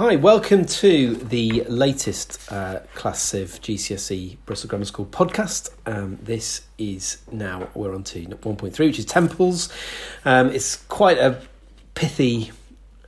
Hi, welcome to the latest uh, Class Civ GCSE Bristol Grammar School podcast. Um, this is now, we're on to 1.3, which is temples. Um, it's quite a pithy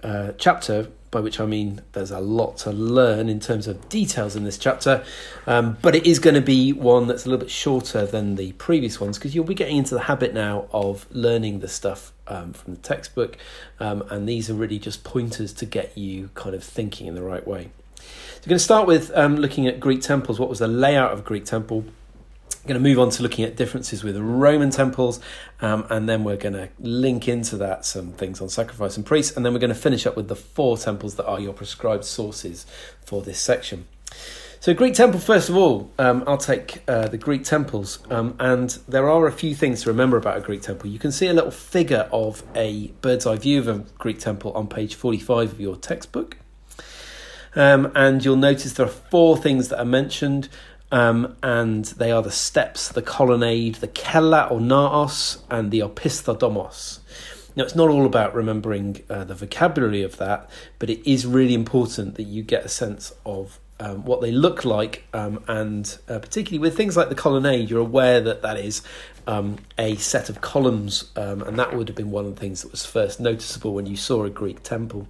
uh, chapter, by which I mean there's a lot to learn in terms of details in this chapter, um, but it is going to be one that's a little bit shorter than the previous ones because you'll be getting into the habit now of learning the stuff um, from the textbook, um, and these are really just pointers to get you kind of thinking in the right way. So we're going to start with um, looking at Greek temples. What was the layout of a Greek temple? Going to move on to looking at differences with Roman temples, um, and then we're going to link into that some things on sacrifice and priests, and then we're going to finish up with the four temples that are your prescribed sources for this section. So, Greek temple, first of all, um, I'll take uh, the Greek temples, um, and there are a few things to remember about a Greek temple. You can see a little figure of a bird's eye view of a Greek temple on page 45 of your textbook. Um, and you'll notice there are four things that are mentioned. Um, and they are the steps, the colonnade, the cella or naos, and the opisthodomos. Now, it's not all about remembering uh, the vocabulary of that, but it is really important that you get a sense of um, what they look like, um, and uh, particularly with things like the colonnade, you're aware that that is um, a set of columns, um, and that would have been one of the things that was first noticeable when you saw a Greek temple.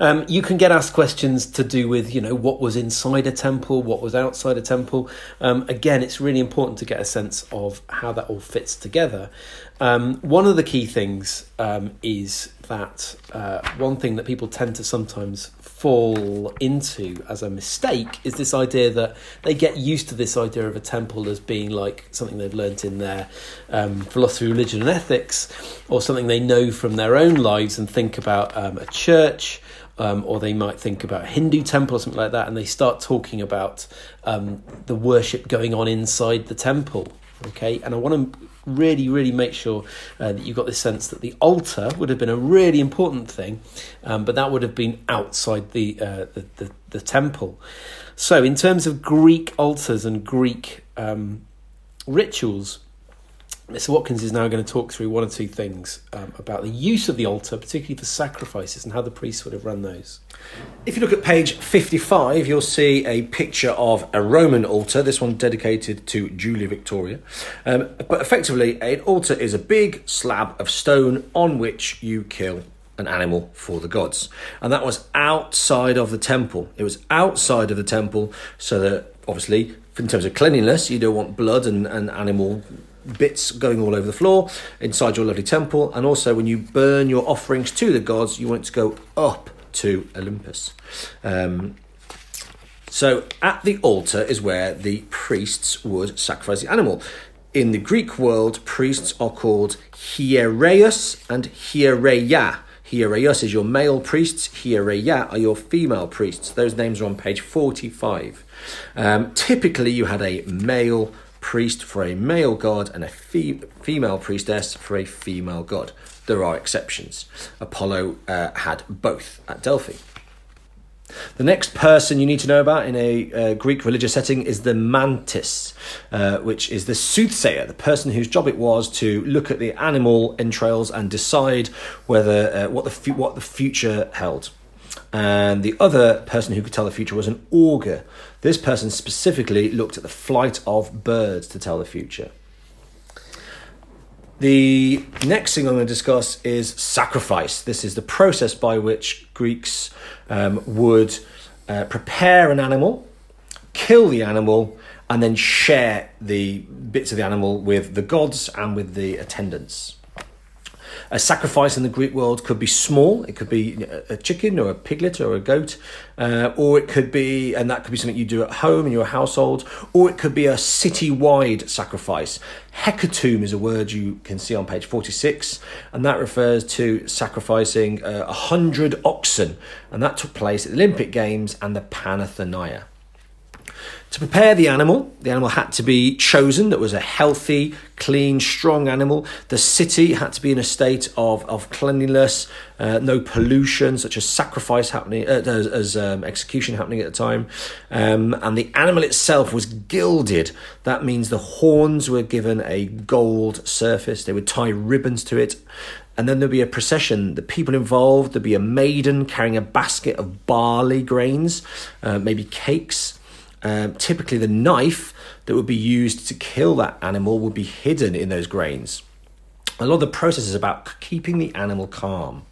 Um, you can get asked questions to do with, you know, what was inside a temple, what was outside a temple. Um, again, it's really important to get a sense of how that all fits together. Um, one of the key things um, is that uh, one thing that people tend to sometimes fall into as a mistake is this idea that they get used to this idea of a temple as being like something they've learnt in their um, philosophy, religion, and ethics, or something they know from their own lives and think about um, a church um, or they might think about Hindu temple or something like that, and they start talking about um, the worship going on inside the temple. Okay, and I want to really, really make sure uh, that you've got this sense that the altar would have been a really important thing, um, but that would have been outside the, uh, the, the, the temple. So, in terms of Greek altars and Greek um, rituals, Mr. Watkins is now going to talk through one or two things um, about the use of the altar, particularly for sacrifices, and how the priests would have run those. If you look at page 55, you'll see a picture of a Roman altar, this one dedicated to Julia Victoria. Um, but effectively, an altar is a big slab of stone on which you kill an animal for the gods. And that was outside of the temple. It was outside of the temple so that, obviously, in terms of cleanliness, you don't want blood and, and animal bits going all over the floor inside your lovely temple. And also, when you burn your offerings to the gods, you want it to go up to Olympus. Um, so, at the altar is where the priests would sacrifice the animal. In the Greek world, priests are called hiereus and hiereia. Hiereus is your male priests, hiereia are your female priests. Those names are on page 45. Um, typically, you had a male priest for a male god and a fe- female priestess for a female god. There are exceptions. Apollo uh, had both at Delphi. The next person you need to know about in a uh, Greek religious setting is the mantis, uh, which is the soothsayer, the person whose job it was to look at the animal entrails and decide whether uh, what the fu- what the future held. And the other person who could tell the future was an augur. This person specifically looked at the flight of birds to tell the future. The next thing I'm going to discuss is sacrifice. This is the process by which Greeks um, would uh, prepare an animal, kill the animal, and then share the bits of the animal with the gods and with the attendants. A sacrifice in the Greek world could be small. It could be a chicken or a piglet or a goat, uh, or it could be, and that could be something you do at home in your household, or it could be a city-wide sacrifice. Hecatomb is a word you can see on page 46, and that refers to sacrificing uh, a uh, hundred oxen, and that took place at the Olympic Games and the Panathenaea. To prepare the animal, the animal had to be chosen that was a healthy, clean, strong animal. The city had to be in a state of, of cleanliness, uh, no pollution, such as sacrifice happening, uh, as, as um, execution happening at the time. Um, and the animal itself was gilded. That means the horns were given a gold surface. They would tie ribbons to it. and then there'd be a procession. The people involved, there'd be a maiden carrying a basket of barley grains, uh, maybe cakes. Um, typically, the knife that would be used to kill that animal would be hidden in those grains. A lot of the process is about keeping the animal calm.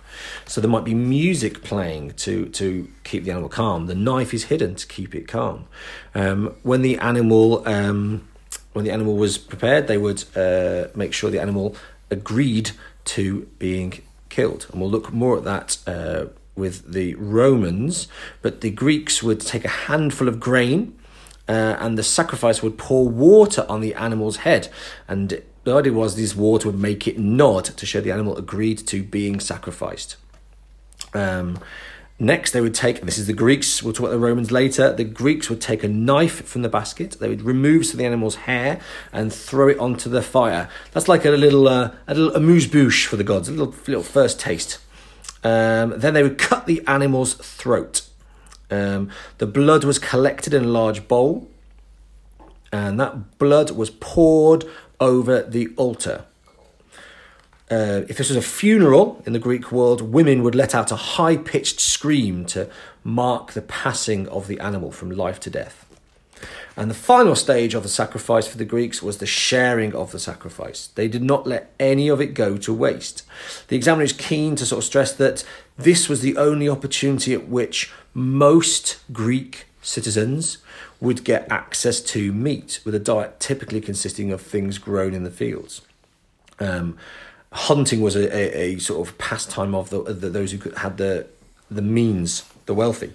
So there might be music playing to, to keep the animal calm. The knife is hidden to keep it calm. Um, when the animal um, when the animal was prepared, they would uh, make sure the animal agreed to being killed, and we'll look more at that. Uh, with the Romans, but the Greeks would take a handful of grain uh, and the sacrifice would pour water on the animal's head. And the idea was this water would make it nod to show the animal agreed to being sacrificed. Um, next, they would take, this is the Greeks, we'll talk about the Romans later. The Greeks would take a knife from the basket, they would remove some of the animal's hair and throw it onto the fire. That's like a little, uh, a little amuse bouche for the gods, a little, little first taste. Um, then they would cut the animal's throat. Um, the blood was collected in a large bowl, and that blood was poured over the altar. Uh, if this was a funeral in the Greek world, women would let out a high pitched scream to mark the passing of the animal from life to death. And the final stage of the sacrifice for the Greeks was the sharing of the sacrifice. They did not let any of it go to waste. The examiner is keen to sort of stress that this was the only opportunity at which most Greek citizens would get access to meat, with a diet typically consisting of things grown in the fields. Um, hunting was a, a, a, sort of pastime of the, the, those who had the the means, the wealthy.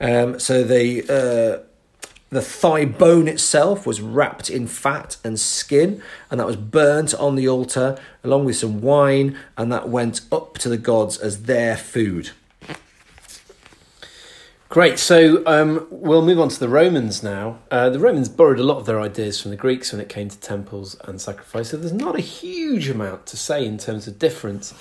Um, so they. Uh, the thigh bone itself was wrapped in fat and skin, and that was burnt on the altar along with some wine, and that went up to the gods as their food. Great. So um, we'll move on to the Romans now. Uh, the Romans borrowed a lot of their ideas from the Greeks when it came to temples and sacrifice. So there's not a huge amount to say in terms of difference.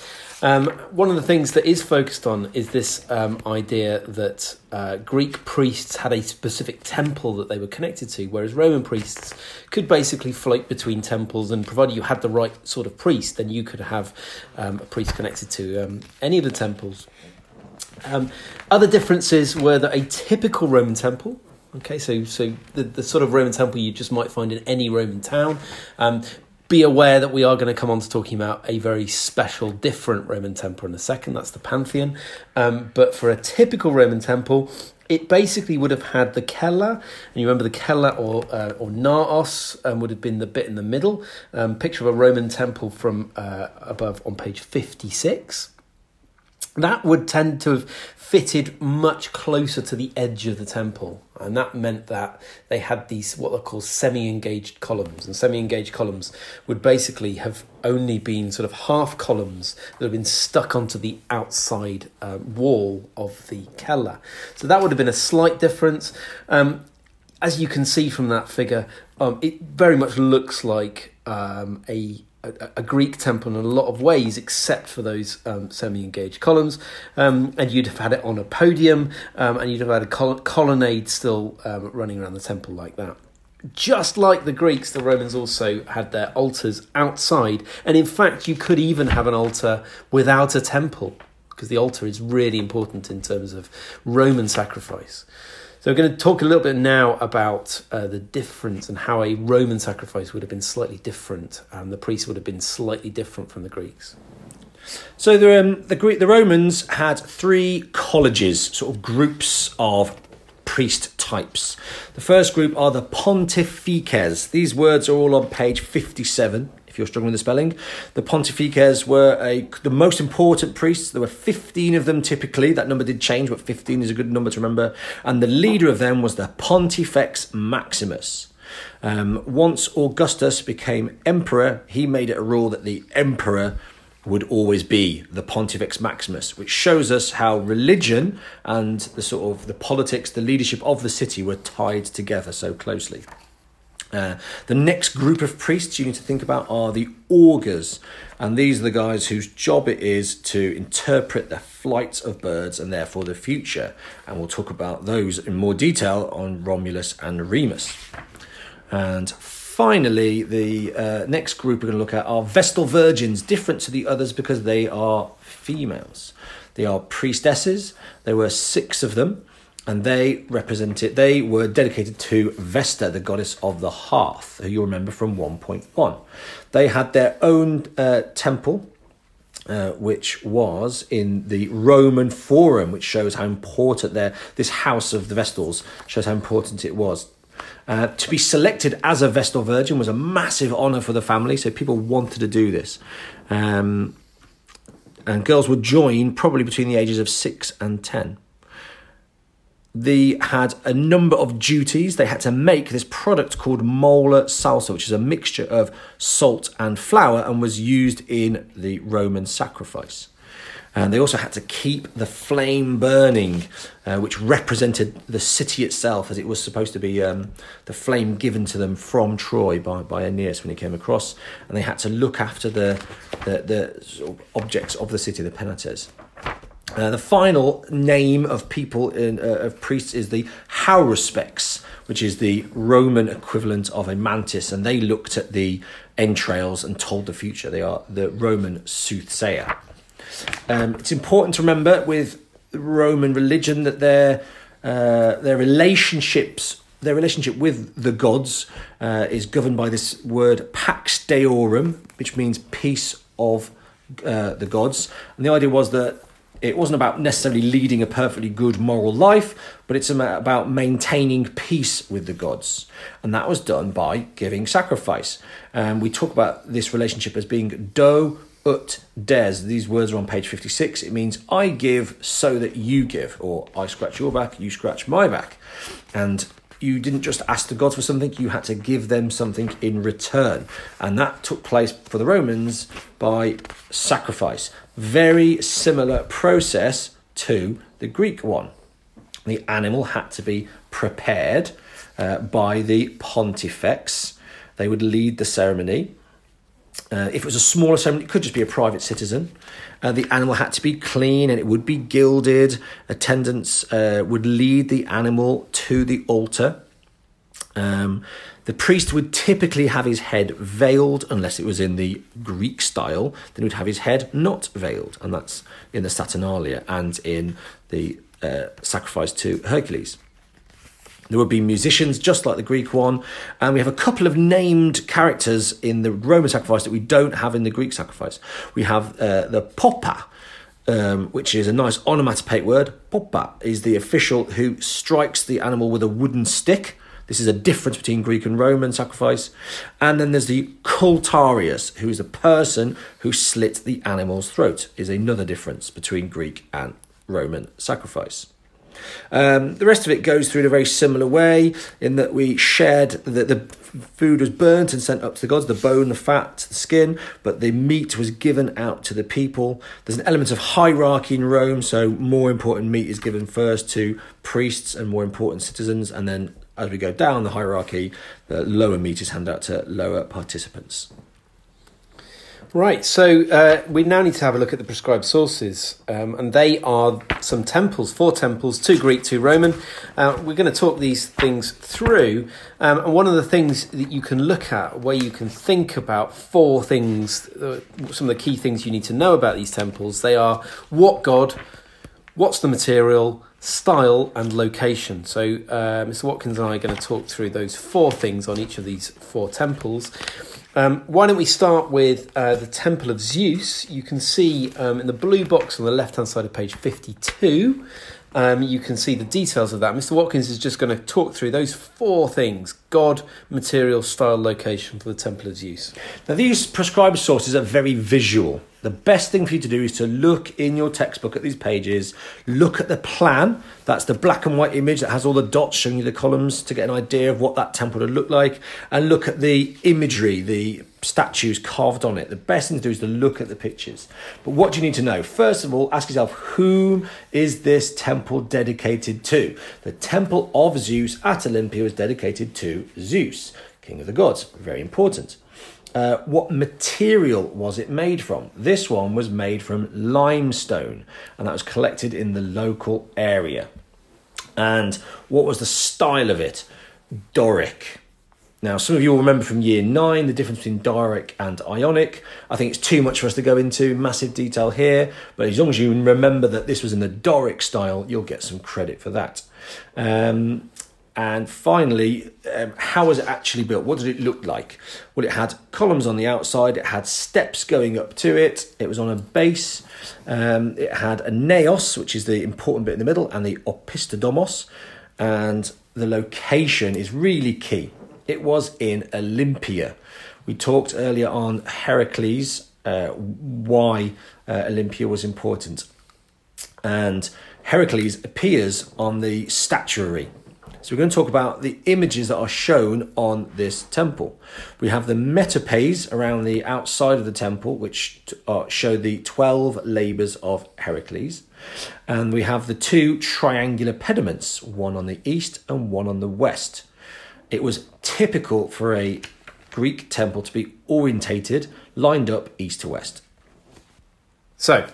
Um, one of the things that is focused on is this um, idea that uh, Greek priests had a specific temple that they were connected to, whereas Roman priests could basically float between temples, and provided you had the right sort of priest, then you could have um, a priest connected to um, any of the temples. Um, other differences were that a typical Roman temple, okay, so so the, the sort of Roman temple you just might find in any Roman town. Um, be aware that we are going to come on to talking about a very special, different Roman temple in a second. That's the Pantheon. Um, but for a typical Roman temple, it basically would have had the cella, and you remember the cella or uh, or naos um, would have been the bit in the middle. Um, picture of a Roman temple from uh, above on page fifty six that would tend to have fitted much closer to the edge of the temple. And that meant that they had these, what are called semi engaged columns. And semi engaged columns would basically have only been sort of half columns that have been stuck onto the outside uh, wall of the cella. So that would have been a slight difference. Um, as you can see from that figure, um, it very much looks like um, a a, a, Greek temple in a lot of ways, except for those um, semi-engaged columns. Um, and you'd have had it on a podium, um, and you'd have had a col- colonnade still um, running around the temple like that. Just like the Greeks, the Romans also had their altars outside, and in fact, you could even have an altar without a temple, because the altar is really important in terms of Roman sacrifice. So we're going to talk a little bit now about uh, the difference and how a Roman sacrifice would have been slightly different, and the priests would have been slightly different from the Greeks. So the um, the Greek, the Romans had three colleges, sort of groups of priest types. The first group are the Pontifices. These words are all on page fifty-seven you're struggling with the spelling. The Pontifices were a, the most important priests. There were 15 of them typically. That number did change, but 15 is a good number to remember. And the leader of them was the Pontifex Maximus. Um, once Augustus became emperor, he made it a rule that the emperor would always be the Pontifex Maximus, which shows us how religion and the sort of the politics, the leadership of the city were tied together so closely. Uh, the next group of priests you need to think about are the augurs, and these are the guys whose job it is to interpret the flights of birds and therefore the future. And we'll talk about those in more detail on Romulus and Remus. And finally, the uh, next group we're going to look at are Vestal Virgins, different to the others because they are females. They are priestesses. There were six of them, and they represented. They were dedicated to Vesta, the goddess of the hearth, who you remember from one point one. They had their own uh, temple. Uh, which was in the Roman Forum, which shows how important their this house of the Vestals shows how important it was. Uh, to be selected as a Vestal Virgin was a massive honour for the family, so people wanted to do this. Um, and girls would join probably between the ages of six and ten. They had a number of duties. They had to make this product called mola salsa, which is a mixture of salt and flour and was used in the Roman sacrifice. And they also had to keep the flame burning, uh, which represented the city itself, as it was supposed to be um, the flame given to them from Troy by, by Aeneas when he came across. And they had to look after the, the, the objects of the city, the penates. Uh, the final name of people in, uh, of priests is the haruspex, which is the Roman equivalent of a mantis, and they looked at the entrails and told the future. They are the Roman soothsayer. Um, it's important to remember with Roman religion that their uh, their relationships their relationship with the gods uh, is governed by this word pax deorum, which means peace of uh, the gods. And the idea was that it wasn't about necessarily leading a perfectly good moral life, but it's about maintaining peace with the gods. And that was done by giving sacrifice. And we talk about this relationship as being do ut des. These words are on page 56. It means I give so that you give, or I scratch your back, you scratch my back. And you didn't just ask the gods for something, you had to give them something in return. And that took place for the Romans by sacrifice. Very similar process to the Greek one. The animal had to be prepared uh, by the pontifex. They would lead the ceremony. Uh, if it was a smaller ceremony, it could just be a private citizen. Uh, the animal had to be clean and it would be gilded. Attendants uh, would lead the animal to the altar. Um, the priest would typically have his head veiled, unless it was in the Greek style. Then he would have his head not veiled, and that's in the Saturnalia and in the uh, sacrifice to Hercules. There would be musicians, just like the Greek one, and we have a couple of named characters in the Roman sacrifice that we don't have in the Greek sacrifice. We have uh, the popa, um, which is a nice onomatopoeic word. Popa is the official who strikes the animal with a wooden stick. This is a difference between Greek and Roman sacrifice. And then there's the cultrarius, who is a person who slit the animal's throat, is another difference between Greek and Roman sacrifice. Um, the rest of it goes through in a very similar way in that we shared that the food was burnt and sent up to the gods, the bone, the fat, the skin, but the meat was given out to the people. There's an element of hierarchy in Rome, so more important meat is given first to priests and more important citizens, and then as we go down the hierarchy, the lower meat is handed out to lower participants. Right, so uh, we now need to have a look at the prescribed sources, um, and they are some temples, four temples, two Greek, two Roman. Uh, we're going to talk these things through, um, and one of the things that you can look at, where you can think about four things, uh, some of the key things you need to know about these temples, they are what God, what's the material, style, and location. So, uh, Mr. Watkins and I are going to talk through those four things on each of these four temples. Um, why don't we start with uh, the Temple of Zeus? You can see um, in the blue box on the left hand side of page 52, um, you can see the details of that. Mr. Watkins is just going to talk through those four things God, material, style, location for the Temple of Zeus. Now, these prescribed sources are very visual. The best thing for you to do is to look in your textbook at these pages, look at the plan. That's the black and white image that has all the dots showing you the columns to get an idea of what that temple would look like, and look at the imagery, the statues carved on it. The best thing to do is to look at the pictures. But what do you need to know? First of all, ask yourself whom is this temple dedicated to? The temple of Zeus at Olympia was dedicated to Zeus, king of the gods. Very important. Uh, what material was it made from? This one was made from limestone, and that was collected in the local area. And what was the style of it? Doric. Now, some of you will remember from year nine the difference between Doric and Ionic. I think it's too much for us to go into massive detail here, but as long as you remember that this was in the Doric style, you'll get some credit for that. Um, and finally, um, how was it actually built? What did it look like? Well, it had columns on the outside, it had steps going up to it, it was on a base, um, it had a naos, which is the important bit in the middle, and the opisthodomos. And the location is really key it was in Olympia. We talked earlier on Heracles, uh, why uh, Olympia was important. And Heracles appears on the statuary. So we're going to talk about the images that are shown on this temple. We have the metopes around the outside of the temple, which uh, show the 12 labours of Heracles. And we have the two triangular pediments, one on the east and one on the west. It was typical for a Greek temple to be orientated, lined up east to west. So,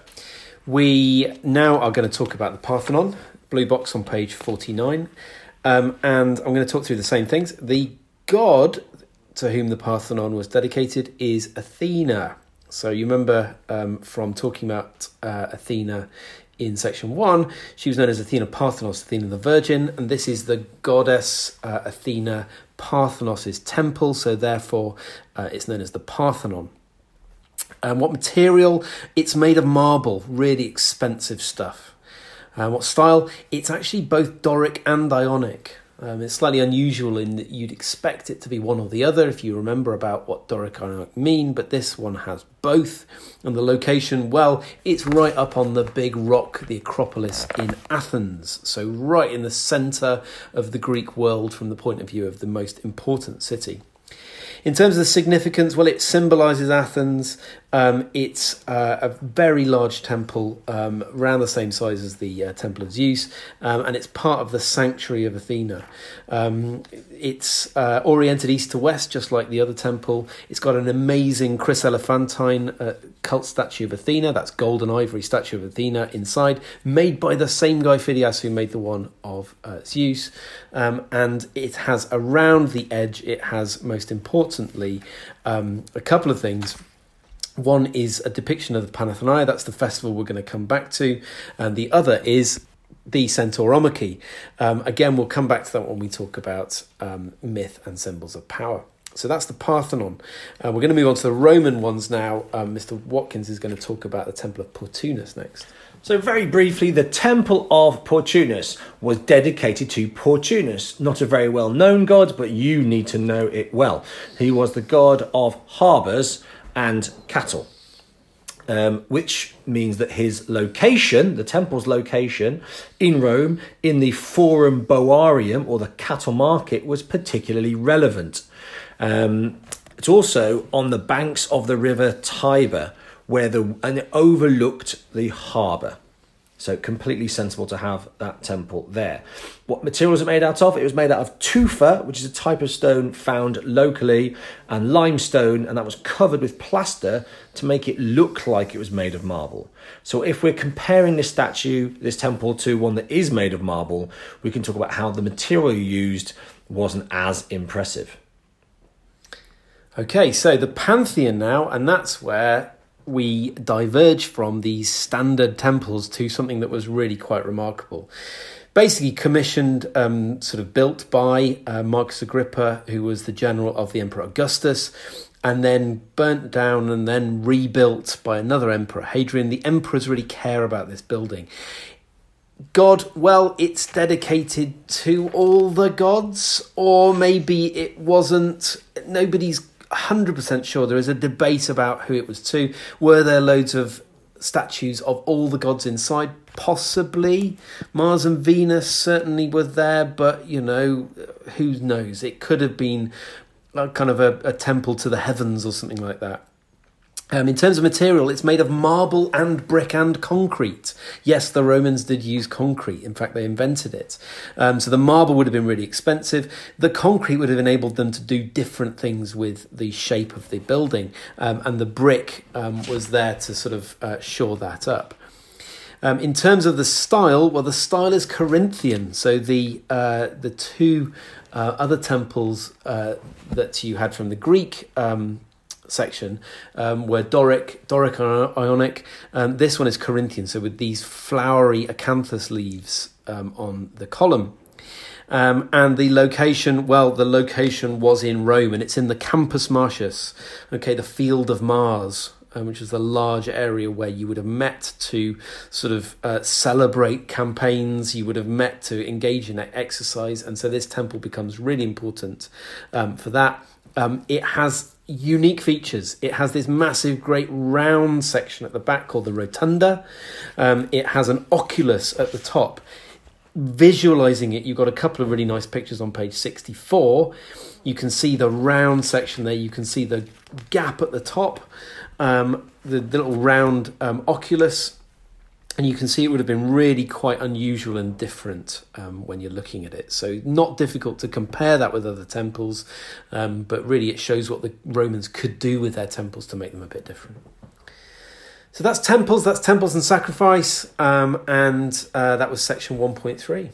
we now are going to talk about the Parthenon, blue box on page 49. Um, and I'm going to talk through the same things. The god to whom the Parthenon was dedicated is Athena. So, you remember um, from talking about uh, Athena in section one, she was known as Athena Parthenos, Athena the Virgin, and this is the goddess uh, Athena Parthenos' temple, so therefore uh, it's known as the Parthenon. And what material? It's made of marble, really expensive stuff. And what style? It's actually both Doric and Ionic. Um, it's slightly unusual in that you'd expect it to be one or the other if you remember about what Doric and Ionic mean, but this one has both. And the location, well, it's right up on the big rock, the Acropolis in Athens. So, right in the centre of the Greek world from the point of view of the most important city. In terms of the significance, well, it symbolises Athens. Um, it's uh, a very large temple, um, around the same size as the uh, Temple of Zeus, um, and it's part of the sanctuary of Athena. Um, it's uh, oriented east to west, just like the other temple. It's got an amazing chryselephantine uh, cult statue of Athena, that's gold and ivory statue of Athena inside, made by the same guy Phidias who made the one of uh, Zeus. Um, and it has around the edge, it has most importantly um, a couple of things. One is a depiction of the Panathenaea, that's the festival we're going to come back to, and the other is the Centauromachy. Um, again, we'll come back to that when we talk about um, myth and symbols of power. So that's the Parthenon. Uh, we're going to move on to the Roman ones now. Um, Mr. Watkins is going to talk about the Temple of Portunus next. So, very briefly, the Temple of Portunus was dedicated to Portunus, not a very well known god, but you need to know it well. He was the god of harbours and cattle um, which means that his location, the temple's location in Rome, in the Forum Boarium or the cattle market, was particularly relevant. Um, it's also on the banks of the river Tiber, where the and overlooked the harbour. So completely sensible to have that temple there. What material was it made out of? It was made out of tufa, which is a type of stone found locally, and limestone, and that was covered with plaster to make it look like it was made of marble. So if we're comparing this statue, this temple, to one that is made of marble, we can talk about how the material used wasn't as impressive. Okay, so the Pantheon now, and that's where we diverge from these standard temples to something that was really quite remarkable. Basically, commissioned, um, sort of built by uh, Marcus Agrippa, who was the general of the Emperor Augustus, and then burnt down and then rebuilt by another emperor, Hadrian. The emperors really care about this building. God, well, it's dedicated to all the gods, or maybe it wasn't. Nobody's 100% sure there is a debate about who it was to. Were there loads of statues of all the gods inside? Possibly. Mars and Venus certainly were there, but you know, who knows? It could have been like kind of a, a temple to the heavens or something like that. Um, in terms of material, it's made of marble and brick and concrete. Yes, the Romans did use concrete. In fact, they invented it. Um, so the marble would have been really expensive. The concrete would have enabled them to do different things with the shape of the building. Um, and the brick um, was there to sort of uh, shore that up. Um, in terms of the style, well, the style is Corinthian. So the uh, the two uh, other temples uh, that you had from the Greek um, section um, were Doric, Doric Ionic. and this one is Corinthian, so with these flowery acanthus leaves um, on the column. Um, and the location, well, the location was in Rome, and it's in the Campus Martius, okay, the Field of Mars, um, which is the large area where you would have met to sort of uh, celebrate campaigns, you would have met to engage in exercise, and so this temple becomes really important um, for that. Um, it has unique features. It has this massive, great round section at the back called the rotunda. Um, it has an oculus at the top visualizing it, you've got a couple of really nice pictures on page 64. You can see the round section there, you can see the gap at the top, um, the, the, little round um, oculus, and you can see it would have been really quite unusual and different um, when you're looking at it. So, not difficult to compare that with other temples, um, but really it shows what the Romans could do with their temples to make them a bit different. So that's temples, that's temples and sacrifice, um, and uh, that was section 1.3.